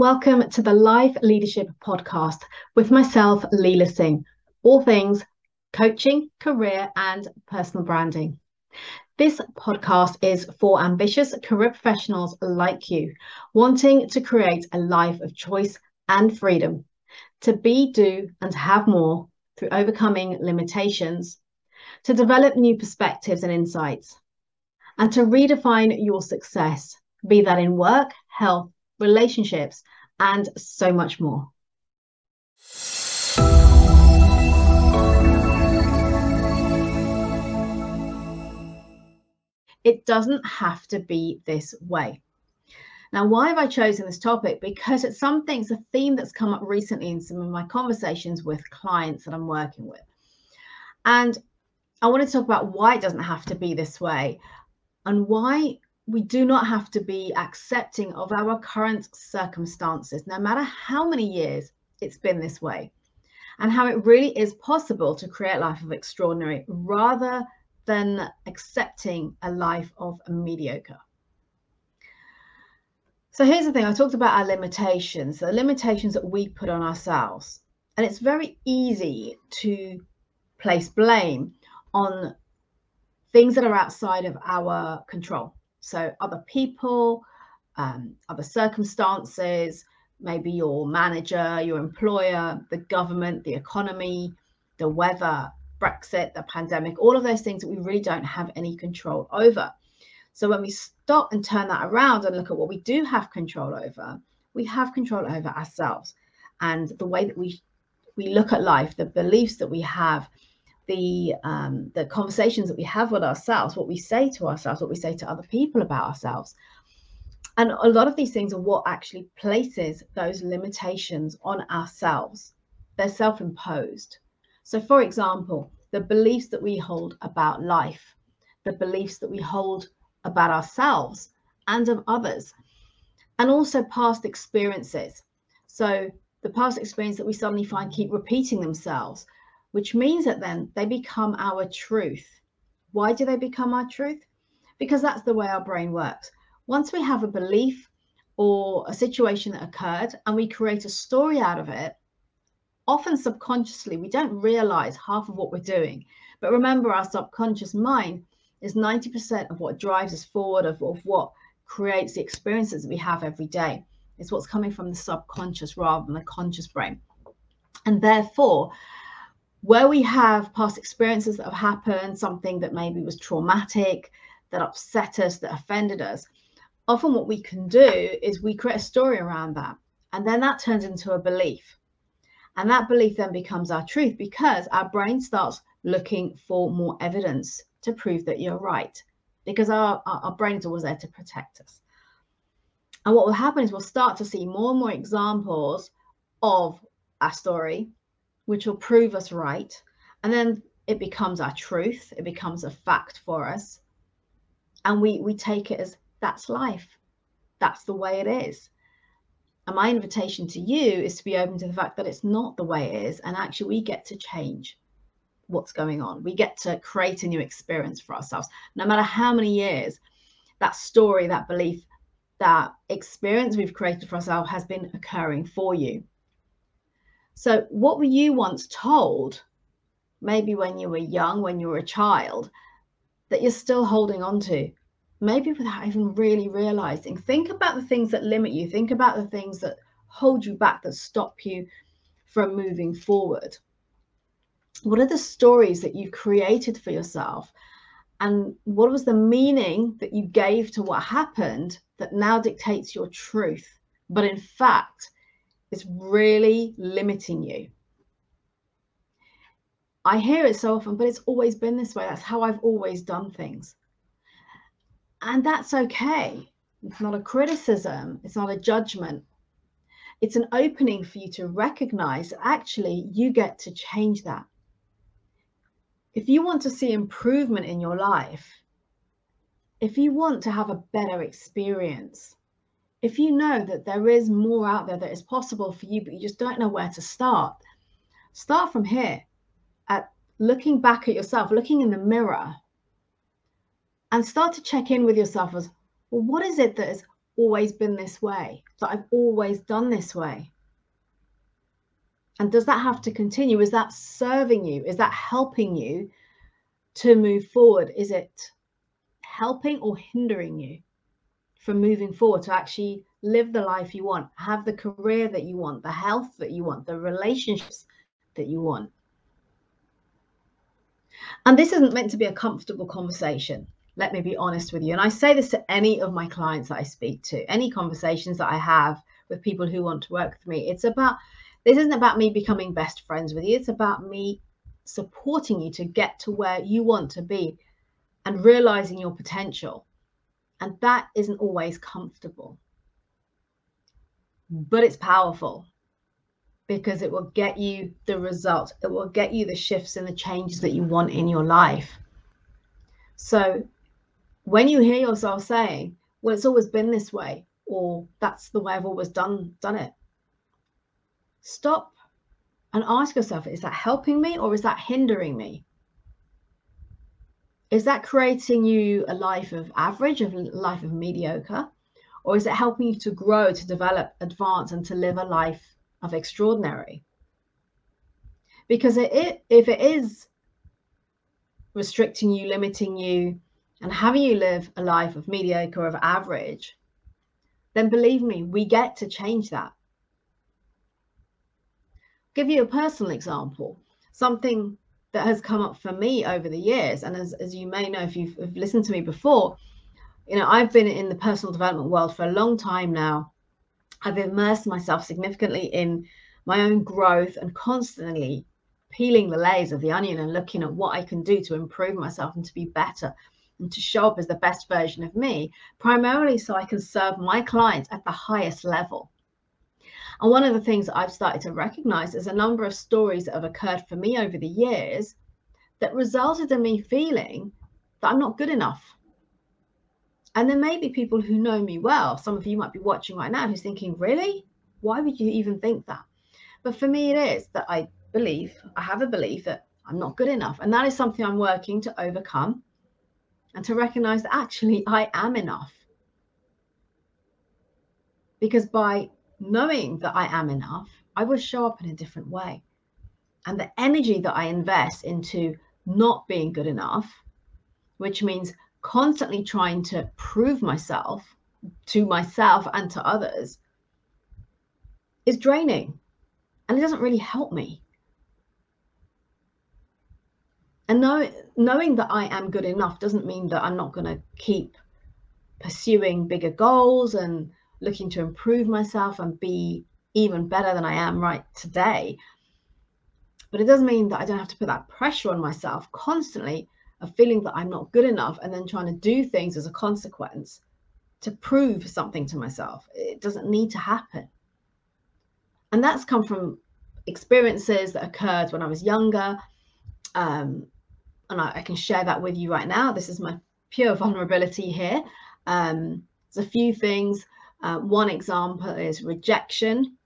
Welcome to the Life Leadership Podcast with myself, Leila Singh, all things coaching, career, and personal branding. This podcast is for ambitious career professionals like you, wanting to create a life of choice and freedom, to be, do, and have more through overcoming limitations, to develop new perspectives and insights, and to redefine your success, be that in work, health, relationships, and so much more. It doesn't have to be this way. Now, why have I chosen this topic? Because it's something, it's a theme that's come up recently in some of my conversations with clients that I'm working with. And I want to talk about why it doesn't have to be this way and why we do not have to be accepting of our current circumstances, no matter how many years it's been this way, and how it really is possible to create a life of extraordinary rather than accepting a life of a mediocre. So here's the thing I talked about our limitations, the limitations that we put on ourselves. And it's very easy to place blame on things that are outside of our control. So other people, um, other circumstances, maybe your manager, your employer, the government, the economy, the weather, Brexit, the pandemic, all of those things that we really don't have any control over. So when we stop and turn that around and look at what we do have control over, we have control over ourselves and the way that we we look at life, the beliefs that we have, the um, the conversations that we have with ourselves, what we say to ourselves, what we say to other people about ourselves. And a lot of these things are what actually places those limitations on ourselves. They're self imposed. So, for example, the beliefs that we hold about life, the beliefs that we hold about ourselves and of others, and also past experiences. So, the past experience that we suddenly find keep repeating themselves which means that then they become our truth. Why do they become our truth? Because that's the way our brain works. Once we have a belief or a situation that occurred and we create a story out of it, often subconsciously, we don't realize half of what we're doing. But remember, our subconscious mind is 90% of what drives us forward, of, of what creates the experiences that we have every day. It's what's coming from the subconscious rather than the conscious brain. And therefore, where we have past experiences that have happened, something that maybe was traumatic, that upset us, that offended us, often what we can do is we create a story around that. And then that turns into a belief. And that belief then becomes our truth because our brain starts looking for more evidence to prove that you're right. Because our, our, our brain is always there to protect us. And what will happen is we'll start to see more and more examples of our story, which will prove us right. And then it becomes our truth, it becomes a fact for us. And we, we take it as that's life, that's the way it is. And my invitation to you is to be open to the fact that it's not the way it is. And actually, we get to change what's going on. We get to create a new experience for ourselves. No matter how many years that story, that belief, that experience we've created for ourselves has been occurring for you. So, what were you once told, maybe when you were young, when you were a child, that you're still holding on to? Maybe without even really realizing. Think about the things that limit you, think about the things that hold you back, that stop you from moving forward. What are the stories that you've created for yourself? And what was the meaning that you gave to what happened that now dictates your truth? But in fact, is really limiting you. I hear it so often, but it's always been this way. That's how I've always done things. And that's okay. It's not a criticism, it's not a judgment. It's an opening for you to recognize that actually you get to change that. If you want to see improvement in your life, if you want to have a better experience, if you know that there is more out there that is possible for you, but you just don't know where to start, start from here at looking back at yourself, looking in the mirror, and start to check in with yourself as well, what is it that has always been this way, that I've always done this way. And does that have to continue? Is that serving you? Is that helping you to move forward? Is it helping or hindering you from moving forward to actually live the life you want, have the career that you want, the health that you want, the relationships that you want? And this isn't meant to be a comfortable conversation. Let me be honest with you. And I say this to any of my clients that I speak to, any conversations that I have with people who want to work with me. It's about, this isn't about me becoming best friends with you. It's about me supporting you to get to where you want to be and realizing your potential. And that isn't always comfortable, but it's powerful because it will get you the results. It will get you the shifts and the changes that you want in your life. So when you hear yourself saying, well, it's always been this way, or that's the way I've always done done it, stop and ask yourself, is that helping me or is that hindering me? Is that creating you a life of average, a life of mediocre? Or is it helping you to grow, to develop, advance, and to live a life of extraordinary. Because it, it, if it is restricting you, limiting you, and having you live a life of mediocre, of average, then believe me, we get to change that. I'll give you a personal example, something that has come up for me over the years. And as, as you may know, if you've, listened to me before, you know, I've been in the personal development world for a long time now. I've immersed myself significantly in my own growth and constantly peeling the layers of the onion and looking at what I can do to improve myself and to be better and to show up as the best version of me, primarily so I can serve my clients at the highest level. And one of the things I've started to recognize is a number of stories that have occurred for me over the years that resulted in me feeling that I'm not good enough and there may be people who know me well. Some of you might be watching right now who's thinking, really? Why would you even think that? But for me, it is that I believe, I have a belief that I'm not good enough. And that is something I'm working to overcome and to recognize that actually I am enough. Because by knowing that I am enough, I will show up in a different way. And the energy that I invest into not being good enough, which means constantly trying to prove myself to myself and to others is draining and it doesn't really help me. And know, knowing that I am good enough doesn't mean that I'm not going to keep pursuing bigger goals and looking to improve myself and be even better than I am right today. But it doesn't mean that I don't have to put that pressure on myself constantly of feeling that I'm not good enough and then trying to do things as a consequence to prove something to myself. It doesn't need to happen. And that's come from experiences that occurred when I was younger. Um, and I, I, can share that with you right now. This is my pure vulnerability here. Um, there's a few things. Uh, one example is rejection.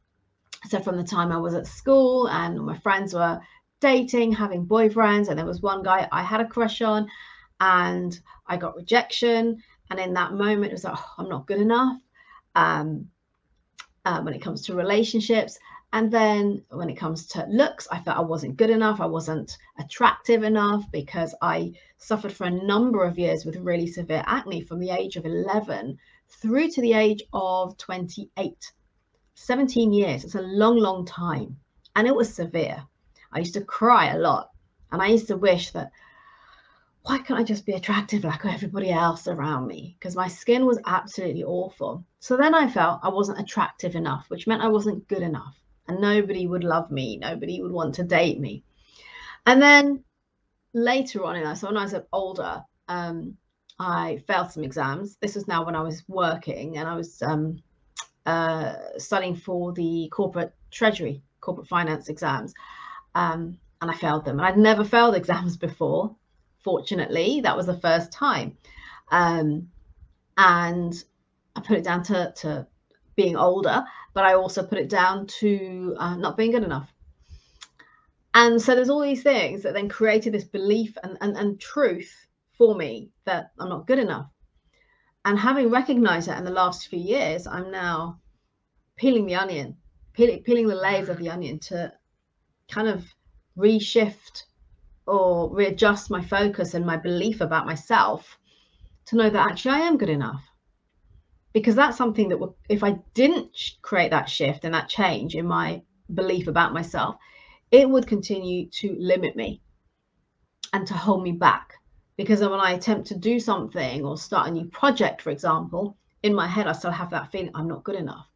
So from the time I was at school and my friends were dating, having boyfriends, and there was one guy I had a crush on, and I got rejection. And in that moment, it was like, oh, I'm not good enough um, uh, when it comes to relationships. And then when it comes to looks, I felt I wasn't good enough. I wasn't attractive enough because I suffered for a number of years with really severe acne from the age of 11 through to the age of 28. 17 years. It's a long, long time. And it was severe. I used to cry a lot. And I used to wish that, why can't I just be attractive like everybody else around me? Because my skin was absolutely awful. So then I felt I wasn't attractive enough, which meant I wasn't good enough. And nobody would love me. Nobody would want to date me. And then later on in life, so when I was older, um, I failed some exams. This was now when I was working and I was um, uh, studying for the corporate treasury, corporate finance exams um, and I failed them. And I'd never failed exams before. Fortunately, that was the first time. Um, and I put it down to, to being older, but I also put it down to uh, not being good enough. And so there's all these things that then created this belief and, and, and truth for me that I'm not good enough. And having recognized that in the last few years, I'm now peeling the onion, peeling, peeling the layers of the onion to kind of reshift or readjust my focus and my belief about myself to know that actually I am good enough. Because that's something that if I didn't create that shift and that change in my belief about myself, it would continue to limit me and to hold me back. Because when I attempt to do something or start a new project, for example, in my head, I still have that feeling I'm not good enough.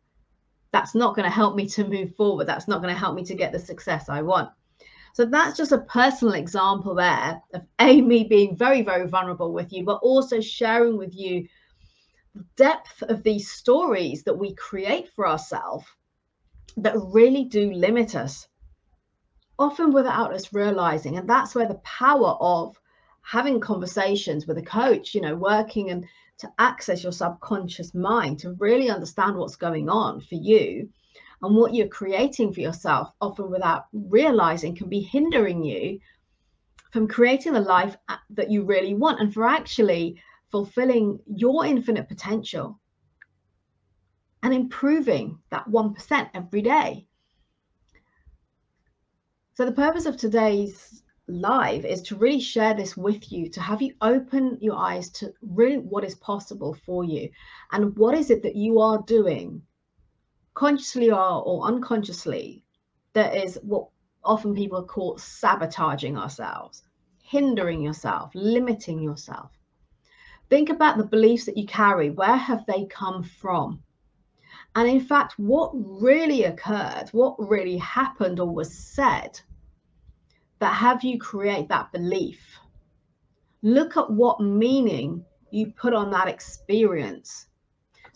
That's not going to help me to move forward. That's not going to help me to get the success I want. So that's just a personal example there of A, me being very, very vulnerable with you, but also sharing with you the depth of these stories that we create for ourselves that really do limit us, often without us realizing. And that's where the power of having conversations with a coach, you know, working and to access your subconscious mind to really understand what's going on for you and what you're creating for yourself, often without realizing, can be hindering you from creating the life that you really want and for actually fulfilling your infinite potential and improving that 1% every day. So, the purpose of today's live is to really share this with you, to have you open your eyes to really what is possible for you and what is it that you are doing consciously or, or unconsciously that is what often people call sabotaging ourselves, hindering yourself, limiting yourself. Think about the beliefs that you carry. Where have they come from? And in fact, what really occurred, what really happened or was said that have you create that belief? Look at what meaning you put on that experience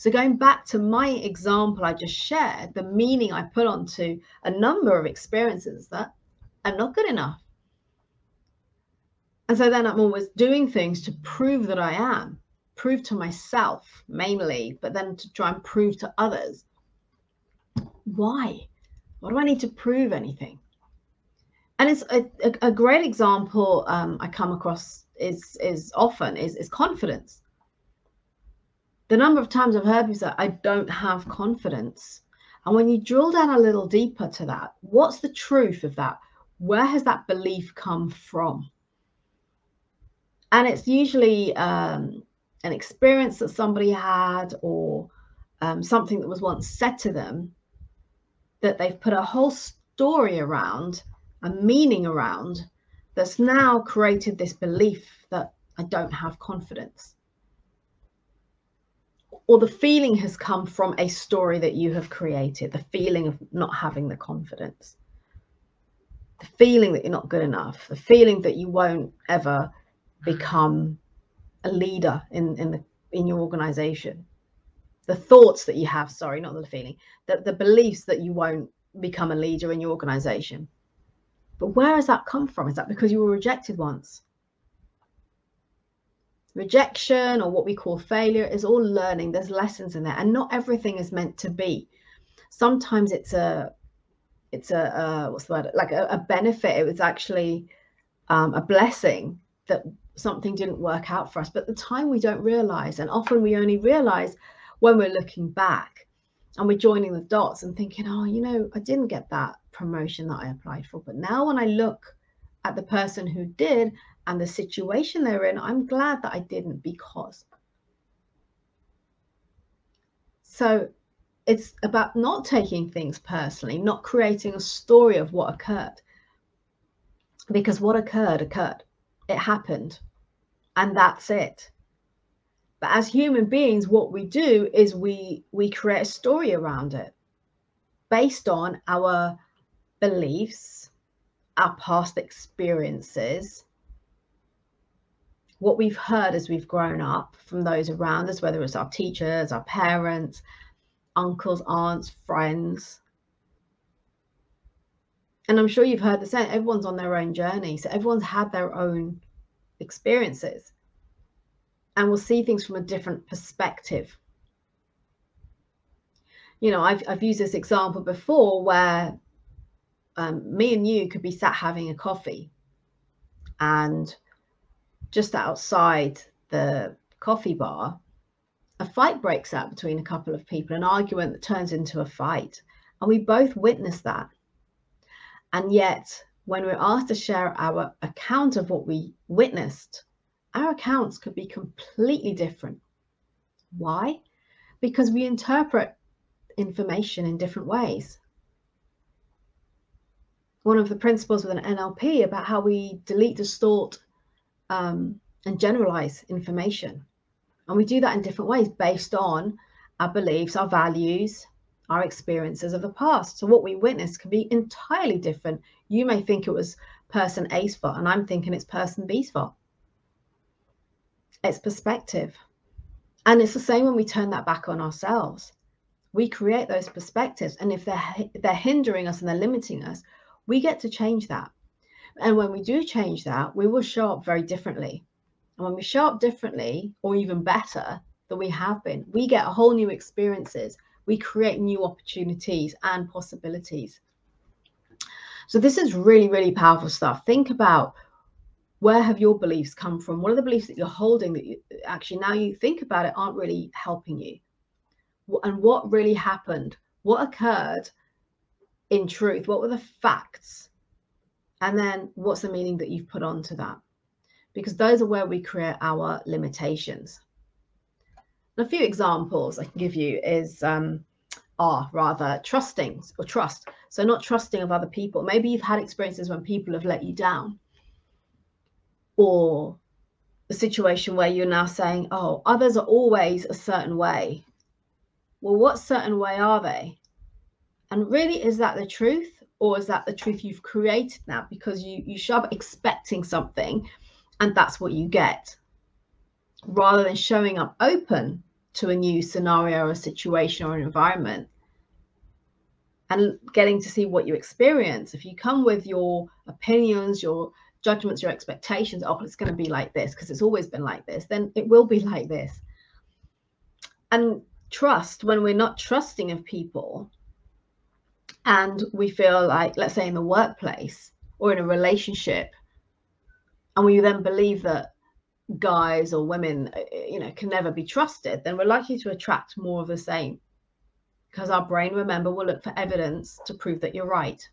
so going back to my example I just shared, the meaning I put onto a number of experiences that I'm not good enough. And so then I'm always doing things to prove that I am, prove to myself mainly, but then to try and prove to others. Why? What do I need to prove anything? And it's a, a, a great example um, I come across is is often is, is confidence the number of times I've heard people say, I don't have confidence. And when you drill down a little deeper to that, what's the truth of that? Where has that belief come from? And it's usually um, an experience that somebody had or um, something that was once said to them that they've put a whole story around, a meaning around, that's now created this belief that I don't have confidence or the feeling has come from a story that you have created, the feeling of not having the confidence, the feeling that you're not good enough, the feeling that you won't ever become a leader in, in the in your organization. The thoughts that you have, sorry, not the feeling, that the beliefs that you won't become a leader in your organization. But where has that come from? Is that because you were rejected once? rejection or what we call failure is all learning. There's lessons in there and not everything is meant to be. Sometimes it's a it's a uh, what's the word? Like a, a benefit. It was actually um, a blessing that something didn't work out for us. But the time we don't realize and often we only realize when we're looking back and we're joining the dots and thinking oh you know i didn't get that promotion that i applied for but now when i look at the person who did and the situation they're in, I'm glad that I didn't because. So it's about not taking things personally, not creating a story of what occurred. Because what occurred, occurred. It happened. And that's it. But as human beings, what we do is we we create a story around it based on our beliefs, our past experiences, what we've heard as we've grown up from those around us, whether it's our teachers, our parents, uncles, aunts, friends. And I'm sure you've heard the same. Everyone's on their own journey. So everyone's had their own experiences and will see things from a different perspective. You know, I've, I've used this example before where um, me and you could be sat having a coffee and just outside the coffee bar, a fight breaks out between a couple of people, an argument that turns into a fight. And we both witness that. And yet, when we're asked to share our account of what we witnessed, our accounts could be completely different. Why? Because we interpret information in different ways. One of the principles with an NLP about how we delete, distort, um, and generalize information. And we do that in different ways based on our beliefs, our values, our experiences of the past. So what we witness can be entirely different. You may think it was person A's fault, and I'm thinking it's person B's fault. It's perspective. And it's the same when we turn that back on ourselves. We create those perspectives. And if they're, they're hindering us and they're limiting us, we get to change that. And when we do change that, we will show up very differently. And when we show up differently, or even better than we have been, we get a whole new experiences. We create new opportunities and possibilities. So this is really, really powerful stuff. Think about where have your beliefs come from? What are the beliefs that you're holding that you, actually now you think about it aren't really helping you? And what really happened? What occurred in truth? What were the facts? And then what's the meaning that you've put onto that? because those are where we create our limitations. a few examples I can give you is um, are rather trusting or trust. So not trusting of other people. Maybe you've had experiences when people have let you down, or a situation where you're now saying, "Oh, others are always a certain way." Well, what certain way are they? And really, is that the truth, or is that the truth you've created now? Because you you show up expecting something and that's what you get. Rather than showing up open to a new scenario or situation or environment and getting to see what you experience. If you come with your opinions your judgments your expectations oh it's going to be like this because it's always been like this then it will be like this. And trust when we're not trusting of people and we feel like let's say in the workplace or in a relationship and we then believe that guys or women uh, uh, you know can never be trusted then we're likely to attract more of the same. Because our brain remember will look for evidence to prove that you're right.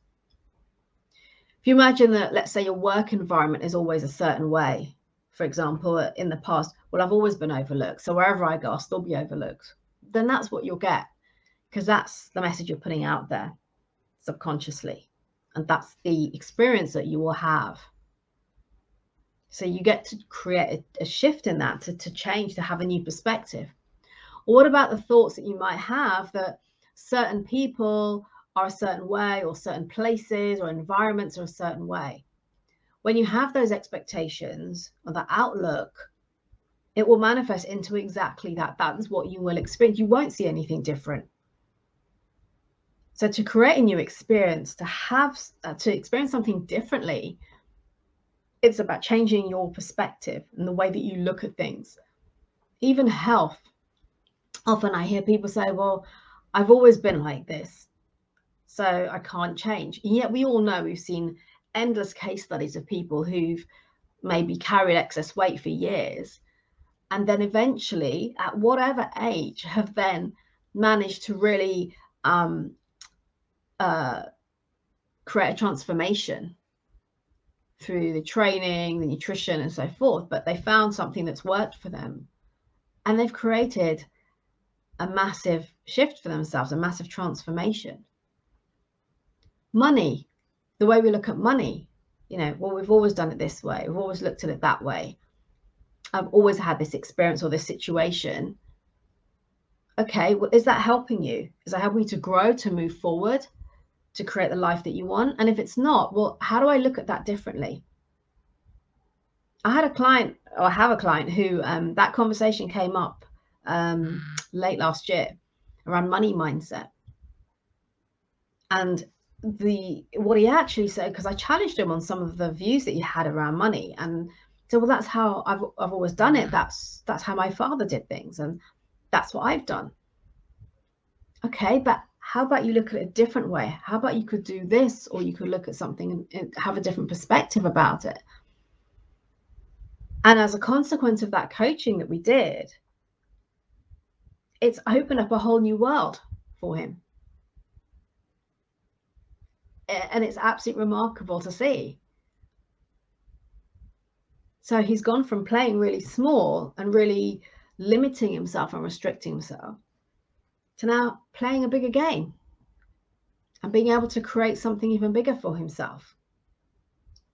If you imagine that let's say your work environment is always a certain way for example uh, in the past well i've always been overlooked so wherever i go i'll still be overlooked then that's what you'll get because that's the message you're putting out there subconsciously and that's the experience that you will have so you get to create a, a shift in that to, to change, to have a new perspective. Or what about the thoughts that you might have that certain people are a certain way, or certain places or environments are a certain way? When you have those expectations or that outlook, it will manifest into exactly that. That is what you will experience. You won't see anything different. So to create a new experience, to have uh, to experience something differently, it's about changing your perspective and the way that you look at things. Even health. Often I hear people say, well, I've always been like this, so I can't change. And yet we all know we've seen endless case studies of people who've maybe carried excess weight for years and then eventually at whatever age have then managed to really um, uh, create a transformation through the training, the nutrition, and so forth, but they found something that's worked for them. And they've created a massive shift for themselves, a massive transformation. Money, the way we look at money, you know, well, we've always done it this way, we've always looked at it that way. I've always had this experience or this situation. Okay, well, is that helping you? Is that helping you to grow, to move forward? To create the life that you want? And if it's not, well, how do I look at that differently? I had a client, or I have a client who um, that conversation came up um, late last year around money mindset. And the what he actually said, because I challenged him on some of the views that he had around money, and so well, that's how I've I've always done it. That's that's how my father did things, and that's what I've done. Okay, but how about you look at it a different way? How about you could do this, or you could look at something and, and have a different perspective about it? And as a consequence of that coaching that we did, it's opened up a whole new world for him. And it's absolutely remarkable to see. So he's gone from playing really small and really limiting himself and restricting himself to now playing a bigger game and being able to create something even bigger for himself.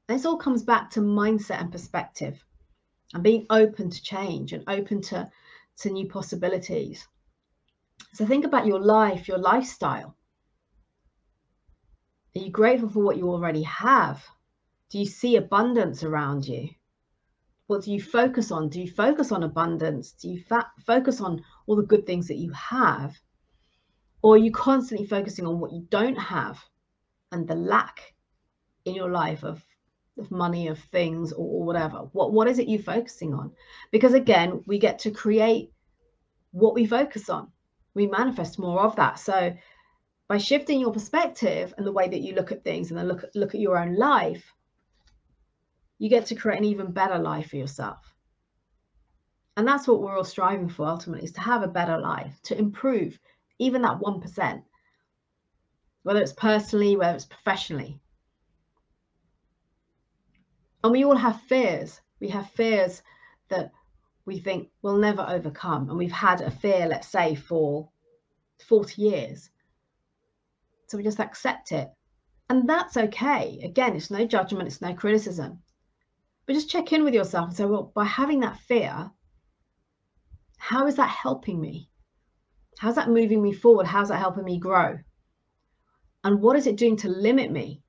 This all comes back to mindset and perspective and being open to change and open to, to new possibilities. So think about your life, your lifestyle. Are you grateful for what you already have? Do you see abundance around you? What do you focus on? Do you focus on abundance? Do you fa- focus on all the good things that you have? Or are you constantly focusing on what you don't have and the lack in your life of, of money, of things, or, or whatever? What, what is it you're focusing on? Because again, we get to create what we focus on. We manifest more of that. So by shifting your perspective and the way that you look at things and then look look at your own life, you get to create an even better life for yourself. And that's what we're all striving for ultimately is to have a better life, to improve, even that 1%, whether it's personally, whether it's professionally. And we all have fears. We have fears that we think we'll never overcome. And we've had a fear, let's say, for 40 years. So we just accept it. And that's okay. Again, it's no judgment, it's no criticism. But just check in with yourself and say, well, by having that fear, how is that helping me? How's that moving me forward? How's that helping me grow? And what is it doing to limit me,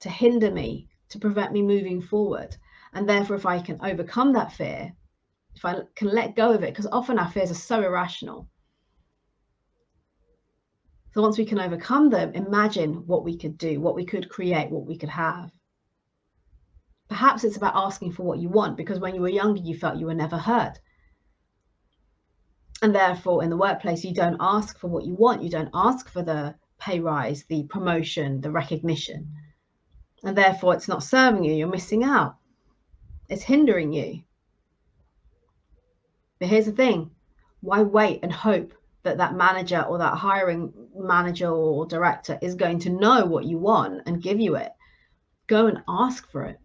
to hinder me, to prevent me moving forward? And therefore, if I can overcome that fear, if I can let go of it, because often our fears are so irrational. So once we can overcome them, imagine what we could do, what we could create, what we could have. Perhaps it's about asking for what you want, because when you were younger, you felt you were never heard and therefore in the workplace you don't ask for what you want. You don't ask for the pay rise the promotion the recognition. And therefore it's not serving you. You're missing out. It's hindering you. But here's the thing. Why wait and hope that that manager or that hiring manager or director is going to know what you want and give you it? Go and ask for it.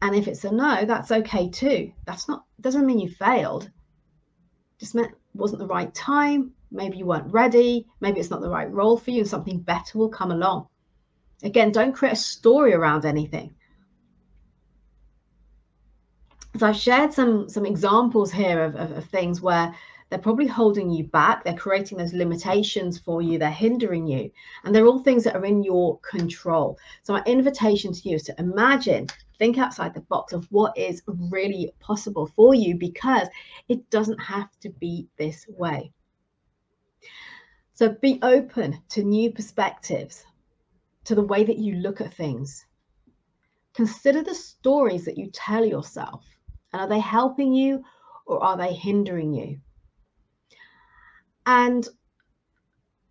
And if it's a no that's okay too. That's not doesn't mean you failed just meant wasn't the right time. Maybe you weren't ready. Maybe it's not the right role for you, and something better will come along. Again, don't create a story around anything. So I've shared some some examples here of, of, of things where they're probably holding you back. They're creating those limitations for you. They're hindering you. And they're all things that are in your control. So, my invitation to you is to imagine, think outside the box of what is really possible for you because it doesn't have to be this way. So, be open to new perspectives, to the way that you look at things. Consider the stories that you tell yourself. And are they helping you or are they hindering you? And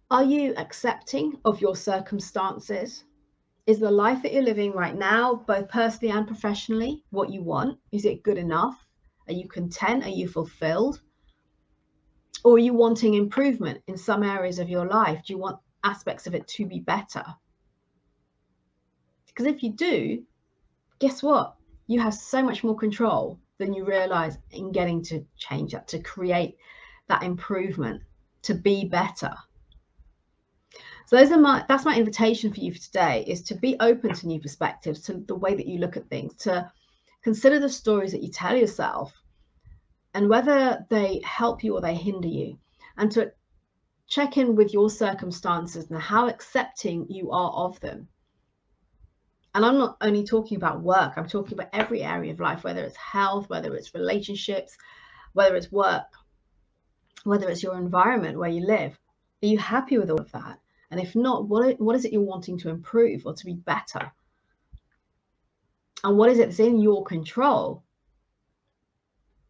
are you accepting of your circumstances? Is the life that you're living right now, both personally and professionally, what you want? Is it good enough? Are you content? Are you fulfilled? Or are you wanting improvement in some areas of your life? Do you want aspects of it to be better? Because if you do, guess what? You have so much more control than you realize in getting to change that, to create that improvement to be better. So those are my that's my invitation for you for today is to be open to new perspectives, to the way that you look at things, to consider the stories that you tell yourself and whether they help you or they hinder you, and to check in with your circumstances and how accepting you are of them. And I'm not only talking about work, I'm talking about every area of life, whether it's health, whether it's relationships, whether it's work, whether it's your environment where you live. Are you happy with all of that? And if not, what, what is it you're wanting to improve or to be better? And what is it that's in your control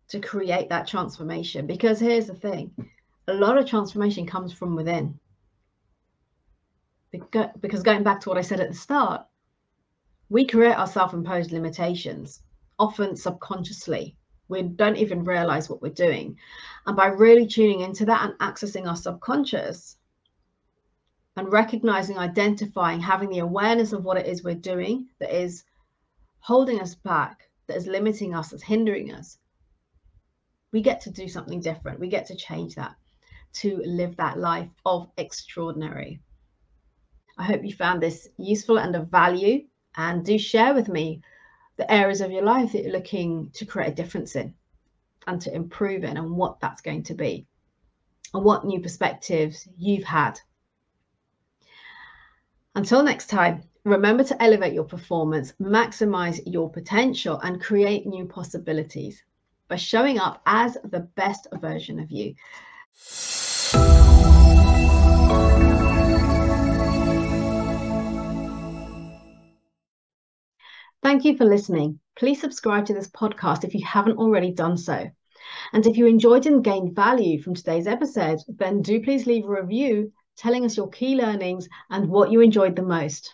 to create that transformation? Because here's the thing a lot of transformation comes from within. Because going back to what I said at the start, we create our self imposed limitations, often subconsciously, We don't even realize what we're doing. And by really tuning into that and accessing our subconscious and recognizing, identifying, having the awareness of what it is we're doing that is holding us back, that is limiting us, that's hindering us, we get to do something different. We get to change that to live that life of extraordinary. I hope you found this useful and of value. And do share with me the areas of your life that you're looking to create a difference in and to improve in, and what that's going to be, and what new perspectives you've had. Until next time, remember to elevate your performance, maximize your potential, and create new possibilities by showing up as the best version of you. Thank you for listening. Please subscribe to this podcast if you haven't already done so. And if you enjoyed and gained value from today's episode, then do please leave a review telling us your key learnings and what you enjoyed the most.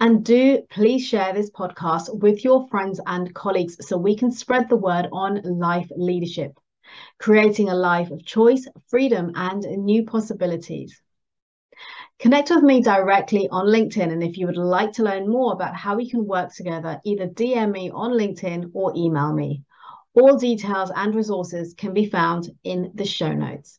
And do please share this podcast with your friends and colleagues so we can spread the word on life leadership, creating a life of choice, freedom, and new possibilities. Connect with me directly on LinkedIn. And if you would like to learn more about how we can work together, either DM me on LinkedIn or email me. All details and resources can be found in the show notes.